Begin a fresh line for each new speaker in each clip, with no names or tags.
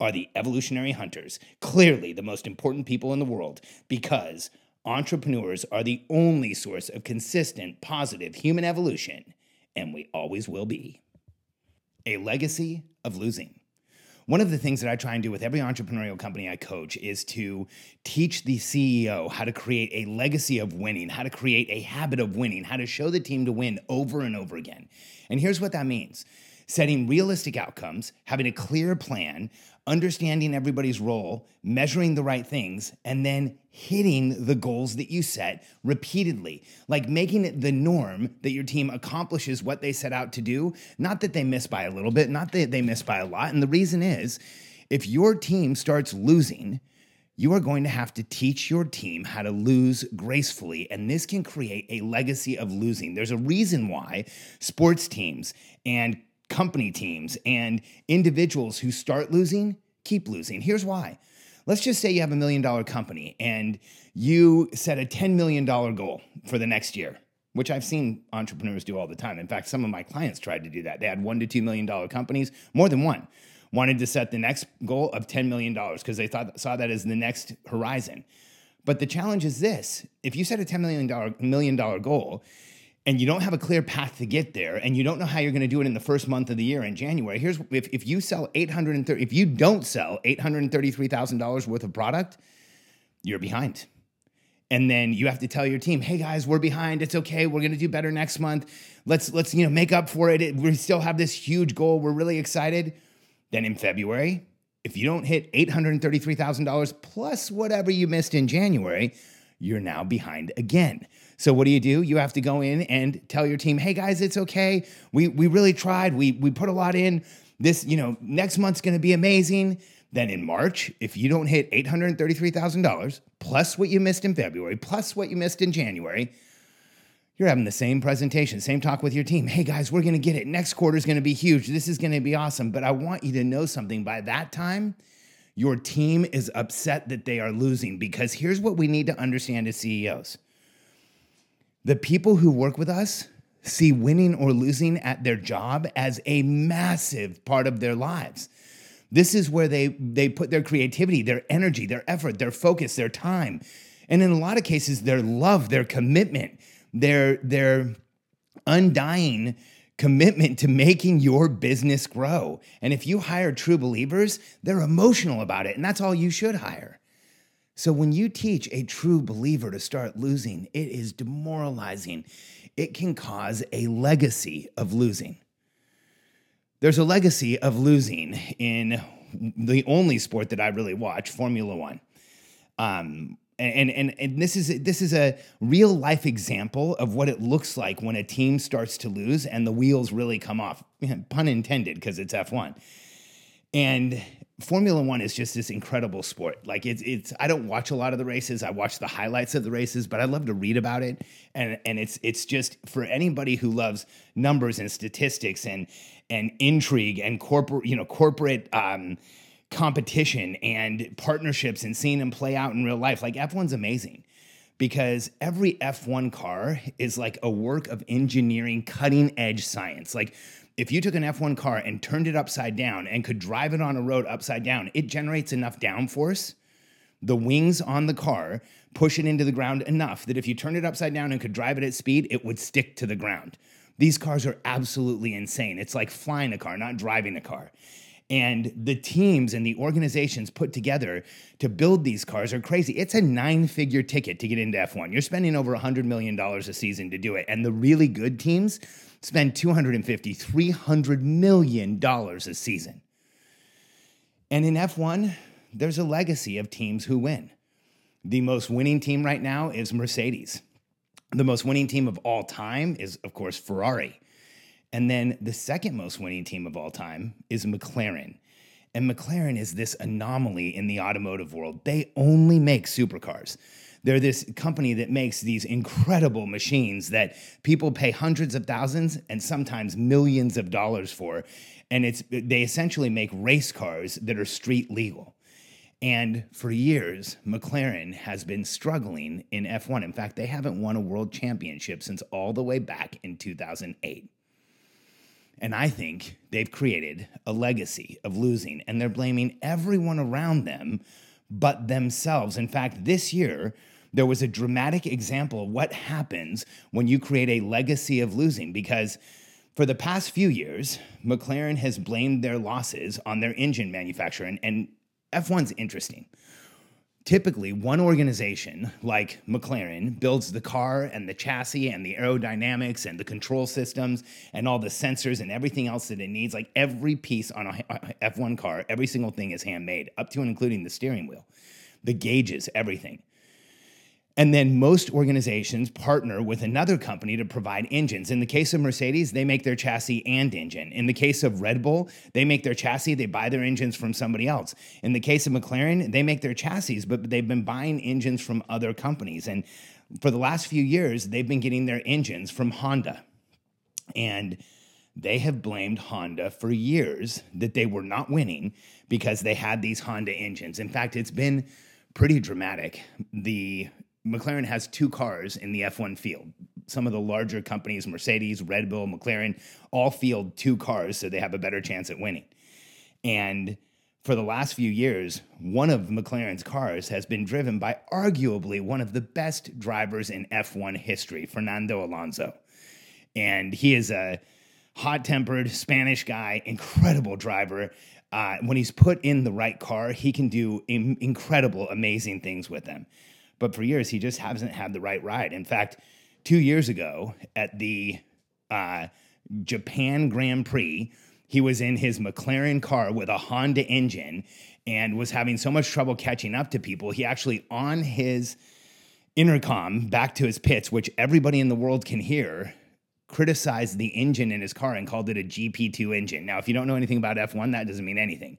are the evolutionary hunters, clearly the most important people in the world, because entrepreneurs are the only source of consistent, positive human evolution, and we always will be. A legacy of losing. One of the things that I try and do with every entrepreneurial company I coach is to teach the CEO how to create a legacy of winning, how to create a habit of winning, how to show the team to win over and over again. And here's what that means setting realistic outcomes, having a clear plan, understanding everybody's role, measuring the right things, and then hitting the goals that you set repeatedly. Like making it the norm that your team accomplishes what they set out to do, not that they miss by a little bit, not that they miss by a lot. And the reason is if your team starts losing, you are going to have to teach your team how to lose gracefully, and this can create a legacy of losing. There's a reason why sports teams and company teams and individuals who start losing keep losing. Here's why. Let's just say you have a million dollar company and you set a $10 million goal for the next year, which I've seen entrepreneurs do all the time. In fact, some of my clients tried to do that. They had one to $2 million companies, more than one, wanted to set the next goal of $10 million because they thought, saw that as the next horizon. But the challenge is this if you set a $10 million, million goal, and you don't have a clear path to get there and you don't know how you're going to do it in the first month of the year in January, here's if, if you sell 830 if you don't sell $833,000 worth of product, you're behind. And then you have to tell your team, "Hey guys, we're behind. It's okay. We're going to do better next month. Let's let's, you know, make up for it. We still have this huge goal. We're really excited." Then in February, if you don't hit $833,000 plus whatever you missed in January, you're now behind again. So what do you do? You have to go in and tell your team, "Hey guys, it's okay. We we really tried. We we put a lot in. This, you know, next month's going to be amazing." Then in March, if you don't hit $833,000 plus what you missed in February, plus what you missed in January, you're having the same presentation, same talk with your team. Hey guys, we're going to get it. Next quarter is going to be huge. This is going to be awesome. But I want you to know something. By that time, your team is upset that they are losing because here's what we need to understand as CEOs the people who work with us see winning or losing at their job as a massive part of their lives. This is where they, they put their creativity, their energy, their effort, their focus, their time, and in a lot of cases, their love, their commitment, their, their undying commitment to making your business grow. And if you hire true believers, they're emotional about it, and that's all you should hire. So when you teach a true believer to start losing, it is demoralizing. It can cause a legacy of losing. There's a legacy of losing in the only sport that I really watch, Formula One. Um, and, and, and this is this is a real life example of what it looks like when a team starts to lose and the wheels really come off. Pun intended, because it's F1. And Formula One is just this incredible sport. Like it's it's I don't watch a lot of the races. I watch the highlights of the races, but I love to read about it. And and it's it's just for anybody who loves numbers and statistics and and intrigue and corporate you know corporate um, competition and partnerships and seeing them play out in real life. Like F1's amazing because every F1 car is like a work of engineering, cutting edge science. Like if you took an F1 car and turned it upside down and could drive it on a road upside down, it generates enough downforce. The wings on the car push it into the ground enough that if you turned it upside down and could drive it at speed, it would stick to the ground. These cars are absolutely insane. It's like flying a car, not driving a car. And the teams and the organizations put together to build these cars are crazy. It's a nine figure ticket to get into F1. You're spending over $100 million a season to do it. And the really good teams spend $250, $300 million a season. And in F1, there's a legacy of teams who win. The most winning team right now is Mercedes. The most winning team of all time is, of course, Ferrari. And then the second most winning team of all time is McLaren. And McLaren is this anomaly in the automotive world. They only make supercars. They're this company that makes these incredible machines that people pay hundreds of thousands and sometimes millions of dollars for. And it's they essentially make race cars that are street legal. And for years, McLaren has been struggling in F1. In fact, they haven't won a world championship since all the way back in 2008. And I think they've created a legacy of losing, and they're blaming everyone around them but themselves. In fact, this year, there was a dramatic example of what happens when you create a legacy of losing because for the past few years, McLaren has blamed their losses on their engine manufacturer. And, and F1's interesting. Typically, one organization like McLaren builds the car and the chassis and the aerodynamics and the control systems and all the sensors and everything else that it needs. Like every piece on a F1 car, every single thing is handmade, up to and including the steering wheel, the gauges, everything. And then most organizations partner with another company to provide engines. In the case of Mercedes, they make their chassis and engine. In the case of Red Bull, they make their chassis, they buy their engines from somebody else. In the case of McLaren, they make their chassis, but they've been buying engines from other companies. And for the last few years, they've been getting their engines from Honda. And they have blamed Honda for years that they were not winning because they had these Honda engines. In fact, it's been pretty dramatic. The McLaren has two cars in the F1 field. Some of the larger companies, Mercedes, Red Bull, McLaren, all field two cars so they have a better chance at winning. And for the last few years, one of McLaren's cars has been driven by arguably one of the best drivers in F1 history, Fernando Alonso. And he is a hot tempered Spanish guy, incredible driver. Uh, when he's put in the right car, he can do Im- incredible, amazing things with them. But for years, he just hasn't had the right ride. In fact, two years ago at the uh, Japan Grand Prix, he was in his McLaren car with a Honda engine and was having so much trouble catching up to people. He actually, on his intercom back to his pits, which everybody in the world can hear, criticized the engine in his car and called it a GP2 engine. Now, if you don't know anything about F1, that doesn't mean anything.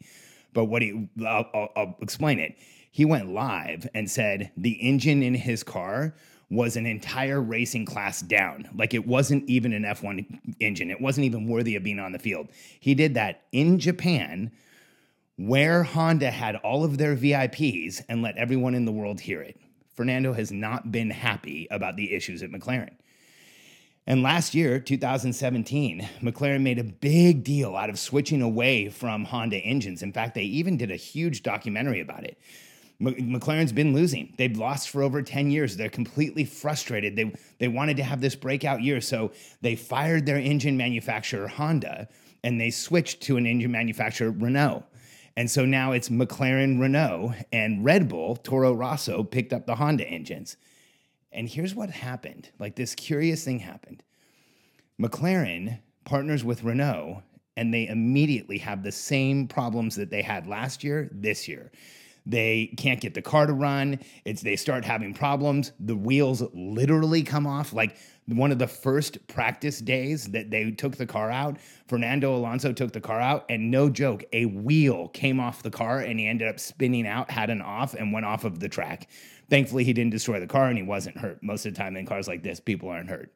But what he, I'll, I'll, I'll explain it he went live and said the engine in his car was an entire racing class down. Like it wasn't even an F1 engine. It wasn't even worthy of being on the field. He did that in Japan where Honda had all of their VIPs and let everyone in the world hear it. Fernando has not been happy about the issues at McLaren. And last year, 2017, McLaren made a big deal out of switching away from Honda engines. In fact, they even did a huge documentary about it. McLaren's been losing. They've lost for over 10 years. They're completely frustrated. They, they wanted to have this breakout year. So they fired their engine manufacturer, Honda, and they switched to an engine manufacturer, Renault. And so now it's McLaren, Renault, and Red Bull, Toro Rosso, picked up the Honda engines. And here's what happened like this curious thing happened McLaren partners with Renault, and they immediately have the same problems that they had last year, this year. They can't get the car to run. It's they start having problems. The wheels literally come off. Like one of the first practice days that they took the car out, Fernando Alonso took the car out, and no joke, a wheel came off the car and he ended up spinning out, had an off, and went off of the track. Thankfully, he didn't destroy the car and he wasn't hurt. Most of the time in cars like this, people aren't hurt.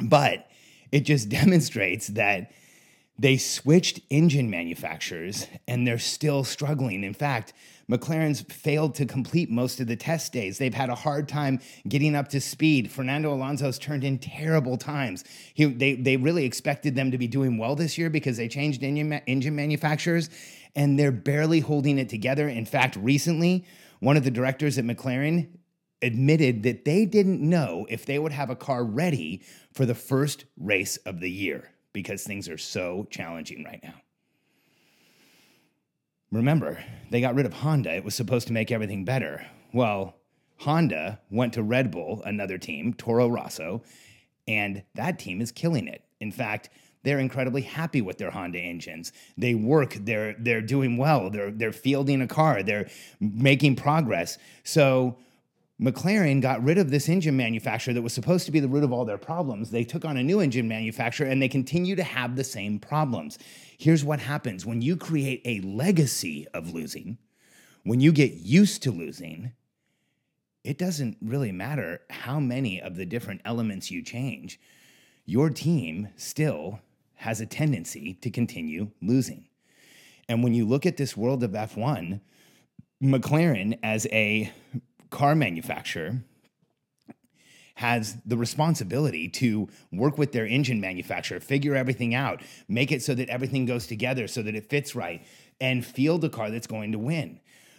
But it just demonstrates that they switched engine manufacturers and they're still struggling. In fact, McLaren's failed to complete most of the test days. They've had a hard time getting up to speed. Fernando Alonso's turned in terrible times. He, they, they really expected them to be doing well this year because they changed engine, engine manufacturers, and they're barely holding it together. In fact, recently, one of the directors at McLaren admitted that they didn't know if they would have a car ready for the first race of the year because things are so challenging right now. Remember, they got rid of Honda. It was supposed to make everything better. Well, Honda went to Red Bull, another team, Toro Rosso, and that team is killing it. In fact, they're incredibly happy with their Honda engines. They work, they're they're doing well. They're they're fielding a car, they're making progress. So McLaren got rid of this engine manufacturer that was supposed to be the root of all their problems. They took on a new engine manufacturer and they continue to have the same problems. Here's what happens when you create a legacy of losing, when you get used to losing, it doesn't really matter how many of the different elements you change. Your team still has a tendency to continue losing. And when you look at this world of F1, McLaren as a car manufacturer has the responsibility to work with their engine manufacturer, figure everything out, make it so that everything goes together so that it fits right, and field a car that's going to win.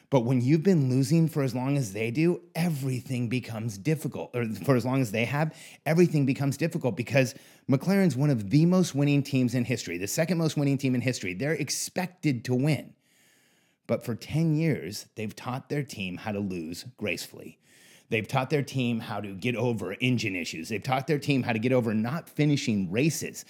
But when you've been losing for as long as they do, everything becomes difficult. Or for as long as they have, everything becomes difficult because McLaren's one of the most winning teams in history, the second most winning team in history. They're expected to win. But for 10 years, they've taught their team how to lose gracefully. They've taught their team how to get over engine issues. They've taught their team how to get over not finishing races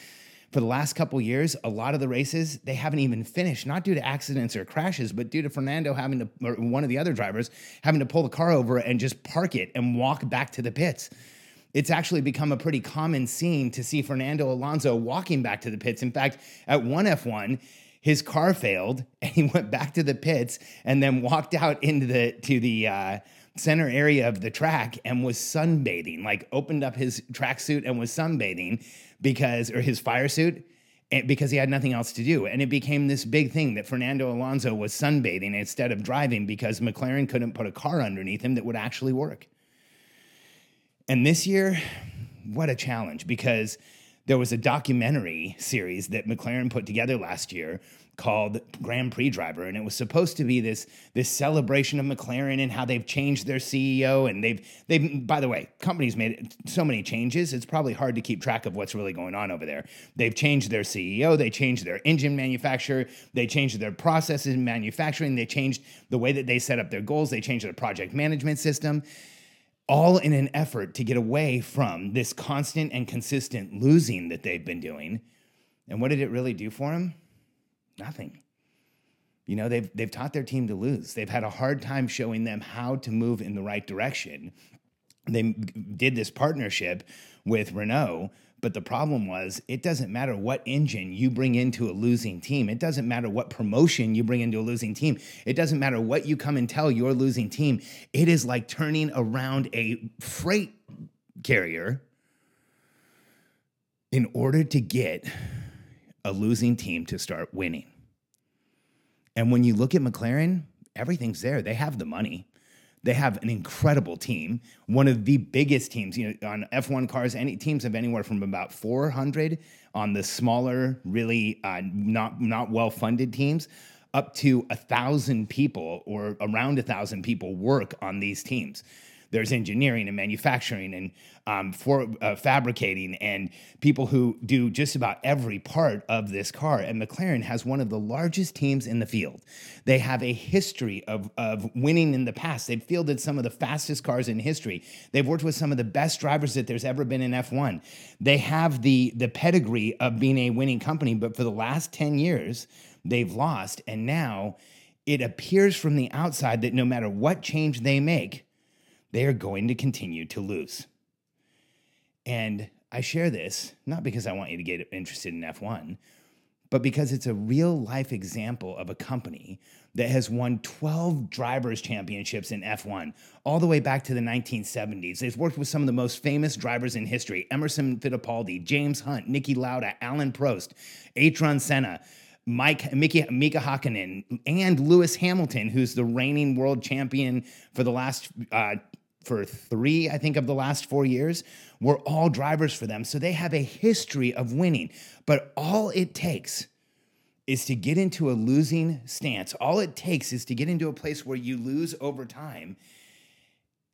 for the last couple years, a lot of the races they haven't even finished, not due to accidents or crashes, but due to Fernando having to, or one of the other drivers having to pull the car over and just park it and walk back to the pits. It's actually become a pretty common scene to see Fernando Alonso walking back to the pits. In fact, at one F1, his car failed and he went back to the pits and then walked out into the to the uh, center area of the track and was sunbathing, like opened up his tracksuit and was sunbathing because, or his fire suit, because he had nothing else to do. And it became this big thing that Fernando Alonso was sunbathing instead of driving because McLaren couldn't put a car underneath him that would actually work. And this year, what a challenge because there was a documentary series that McLaren put together last year called Grand Prix Driver, and it was supposed to be this this celebration of McLaren and how they've changed their CEO and they've they've by the way, companies made so many changes. It's probably hard to keep track of what's really going on over there. They've changed their CEO, they changed their engine manufacturer, they changed their processes in manufacturing, they changed the way that they set up their goals, they changed their project management system. All in an effort to get away from this constant and consistent losing that they've been doing. And what did it really do for them? Nothing. You know, they've, they've taught their team to lose. They've had a hard time showing them how to move in the right direction. They did this partnership with Renault, but the problem was it doesn't matter what engine you bring into a losing team. It doesn't matter what promotion you bring into a losing team. It doesn't matter what you come and tell your losing team. It is like turning around a freight carrier in order to get a losing team to start winning. And when you look at McLaren, everything's there. They have the money. They have an incredible team, one of the biggest teams. You know, on F1 cars, any teams have anywhere from about 400 on the smaller, really uh, not not well funded teams, up to a thousand people or around a thousand people work on these teams there's engineering and manufacturing and um, for uh, fabricating and people who do just about every part of this car. And McLaren has one of the largest teams in the field. They have a history of, of winning in the past. They've fielded some of the fastest cars in history. They've worked with some of the best drivers that there's ever been in F1. They have the, the pedigree of being a winning company, but for the last 10 years, they've lost. And now it appears from the outside that no matter what change they make, they are going to continue to lose. And I share this not because I want you to get interested in F1, but because it's a real life example of a company that has won 12 drivers' championships in F1 all the way back to the 1970s. They've worked with some of the most famous drivers in history Emerson Fittipaldi, James Hunt, Niki Lauda, Alan Prost, Ayrton Senna. Mike, Mickey, Mika Hakkinen, and Lewis Hamilton, who's the reigning world champion for the last uh, for three, I think, of the last four years were all drivers for them. So they have a history of winning. But all it takes is to get into a losing stance. All it takes is to get into a place where you lose over time.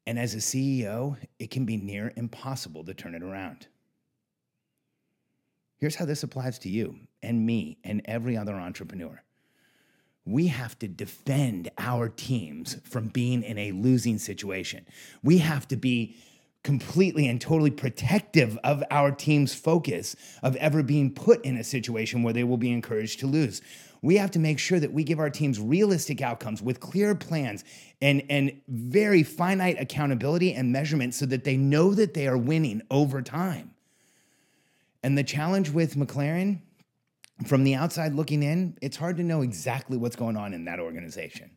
And as a CEO, it can be near impossible to turn it around. Here's how this applies to you and me and every other entrepreneur. We have to defend our teams from being in a losing situation. We have to be completely and totally protective of our team's focus of ever being put in a situation where they will be encouraged to lose. We have to make sure that we give our teams realistic outcomes with clear plans and, and very finite accountability and measurement so that they know that they are winning over time. And the challenge with McLaren, from the outside looking in, it's hard to know exactly what's going on in that organization.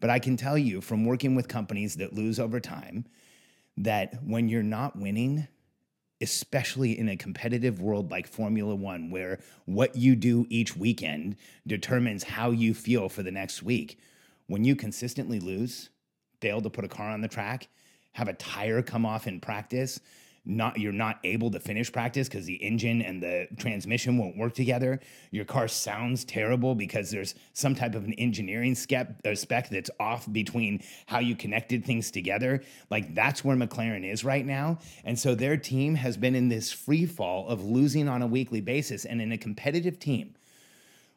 But I can tell you from working with companies that lose over time that when you're not winning, especially in a competitive world like Formula One, where what you do each weekend determines how you feel for the next week, when you consistently lose, fail to put a car on the track, have a tire come off in practice, not you're not able to finish practice because the engine and the transmission won't work together. Your car sounds terrible because there's some type of an engineering spec, uh, spec that's off between how you connected things together. Like that's where McLaren is right now, and so their team has been in this free fall of losing on a weekly basis. And in a competitive team,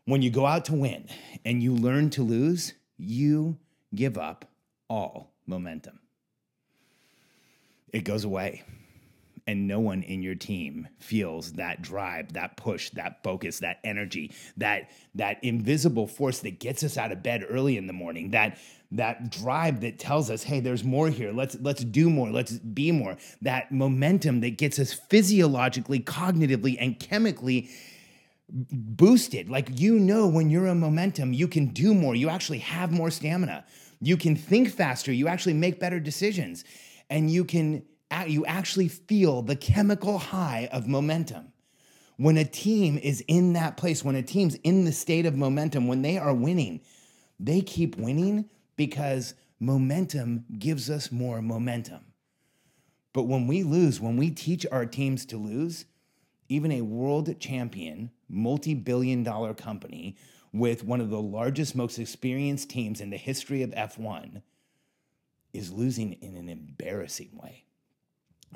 when you go out to win and you learn to lose, you give up all momentum. It goes away and no one in your team feels that drive that push that focus that energy that that invisible force that gets us out of bed early in the morning that that drive that tells us hey there's more here. Let's let's do more. Let's be more. That momentum that gets us physiologically cognitively and chemically boosted. Like you know when you're in momentum you can do more. You actually have more stamina. You can think faster. You actually make better decisions. And you can you actually feel the chemical high of momentum. When a team is in that place, when a team's in the state of momentum, when they are winning, they keep winning because momentum gives us more momentum. But when we lose, when we teach our teams to lose, even a world champion, multi billion dollar company with one of the largest, most experienced teams in the history of F1 is losing in an embarrassing way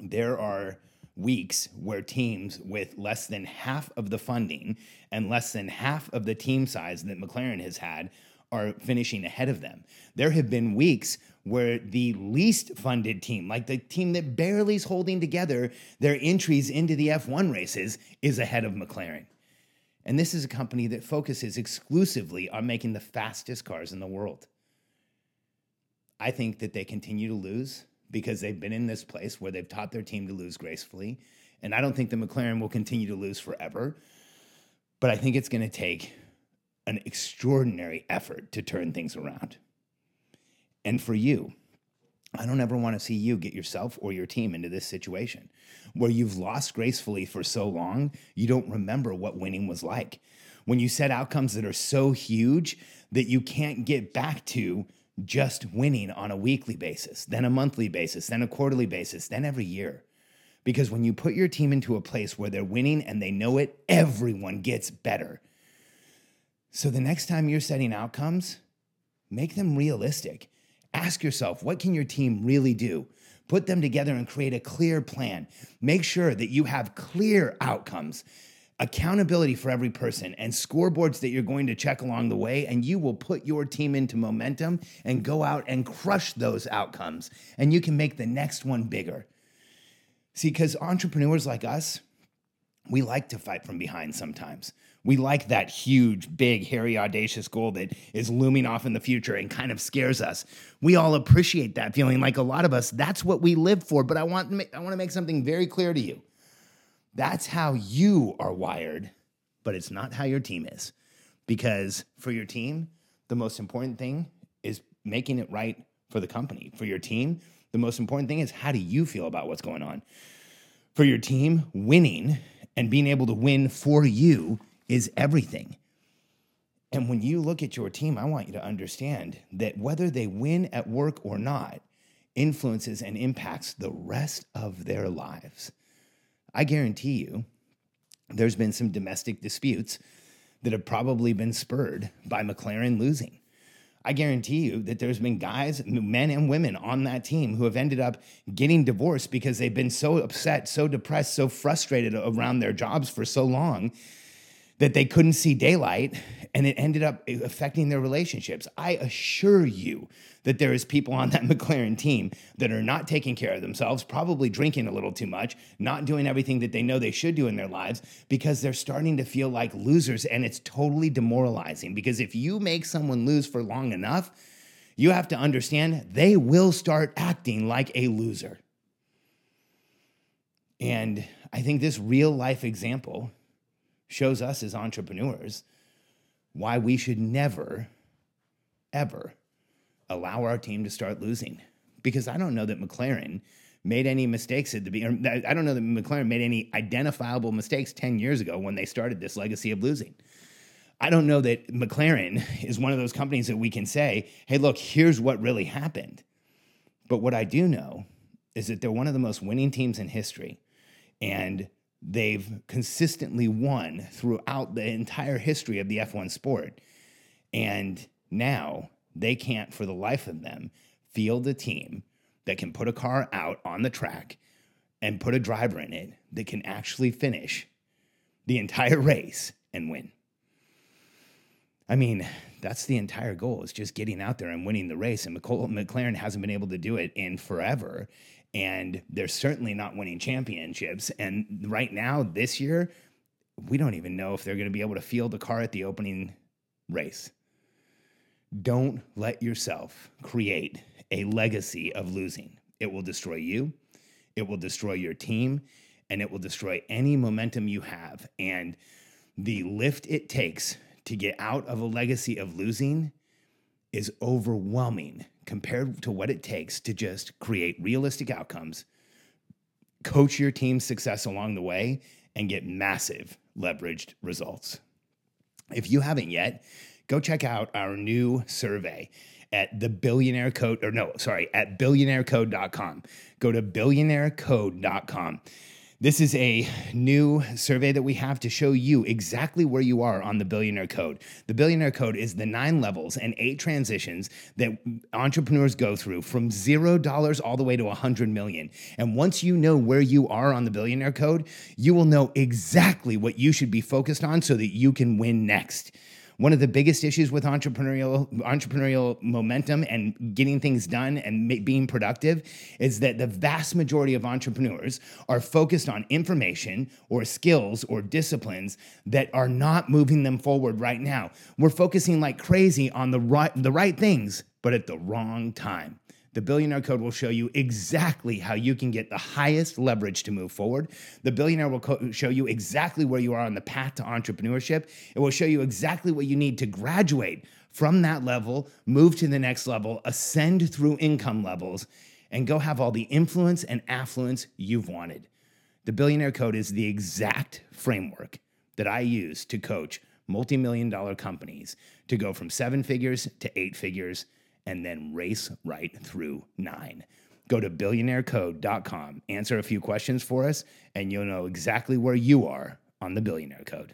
there are weeks where teams with less than half of the funding and less than half of the team size that McLaren has had are finishing ahead of them. There have been weeks where the least funded team, like the team that barely is holding together their entries into the F1 races, is ahead of McLaren. And this is a company that focuses exclusively on making the fastest cars in the world. I think that they continue to lose because they've been in this place where they've taught their team to lose gracefully. And I don't think the McLaren will continue to lose forever. But I think it's going to take an extraordinary effort to turn things around. And for you, I don't ever want to see you get yourself or your team into this situation where you've lost gracefully for so long, you don't remember what winning was like. When you set outcomes that are so huge that you can't get back to just winning on a weekly basis, then a monthly basis, then a quarterly basis, then every year. Because when you put your team into a place where they're winning and they know it, everyone gets better. So the next time you're setting outcomes, make them realistic. Ask yourself, what can your team really do? Put them together and create a clear plan. Make sure that you have clear outcomes accountability for every person and scoreboards that you're going to check along the way, and you will put your team into momentum and go out and crush those outcomes. And you can make the next one bigger. See, because entrepreneurs like us, we like to fight from behind sometimes. We like that huge, big, hairy, audacious goal that is looming off in the future and kind of scares us. We all appreciate that feeling. Like a lot of us, that's what we live for. But I want, I want to make something very clear to you that's how you are wired, but it's not how your team is. Because for your team, the most important thing is making it right for the company. For your team, the most important thing is how do you feel about what's going on? For your team, winning and being able to win for you is everything. And when you look at your team, I want you to understand that whether they win at work or not influences and impacts the rest of their lives. I guarantee you there's been some domestic disputes that have probably been spurred by McLaren losing. I guarantee you that there's been guys, men and women on that team who have ended up getting divorced because they've been so upset, so depressed, so frustrated around their jobs for so long that they couldn't see daylight and it ended up affecting their relationships. I assure you that there is people on that McLaren team that are not taking care of themselves, probably drinking a little too much, not doing everything that they know they should do in their lives because they're starting to feel like losers and it's totally demoralizing because if you make someone lose for long enough, you have to understand they will start acting like a loser. And I think this real life example shows us as entrepreneurs why we should never, ever allow our team to start losing. Because I don't know that McLaren made any mistakes at the beginning. I don't know that McLaren made any identifiable mistakes 10 years ago when they started this legacy of losing. I don't know that McLaren is one of those companies that we can say, hey, look, here's what really happened. But what I do know is that they're one of the most winning teams in history. And they've consistently won throughout the entire history of the F1 sport. And now they can't, for the life of them, field a team that can put a car out on the track and put a driver in it that can actually finish the entire race and win. I mean, that's the entire goal is just getting out there and winning the race. And McLaren hasn't been able to do it in forever and they're certainly not winning championships. And right now, this year, we don't even know if they're going to be able to field a car at the opening race. Don't let yourself create a legacy of losing. It will destroy you, it will destroy your team, and it will destroy any momentum you have. And the lift it takes to get out of a legacy of losing is overwhelming compared to what it takes to just create realistic outcomes, coach your team's success along the way, and get massive leveraged results. If you haven't yet, go check out our new survey at the billionaire code or no sorry at billionairecode.com go to billionairecode.com this is a new survey that we have to show you exactly where you are on the billionaire code. The billionaire code is the nine levels and eight transitions that entrepreneurs go through from zero dollars all the way to a hundred million. And once you know where you are on the billionaire code, you will know exactly what you should be focused on so that you can win next. One of the biggest issues with entrepreneurial entrepreneurial momentum and getting things done and ma- being productive is that the vast majority of entrepreneurs are focused on information or skills or disciplines that are not moving them forward right now. We're focusing like crazy on the right the right things, but at the wrong time. The Billionaire Code will show you exactly how you can get the highest leverage to move forward. The Billionaire will co- show you exactly where you are on the path to entrepreneurship. It will show you exactly what you need to graduate from that level, move to the next level, ascend through income levels, and go have all the influence and affluence you've wanted. The Billionaire Code is the exact framework that I use to coach multi million dollar companies to go from seven figures to eight figures and then race right through nine. Go to billionairecode.com, answer a few questions for us, and you'll know exactly where you are on the Billionaire Code.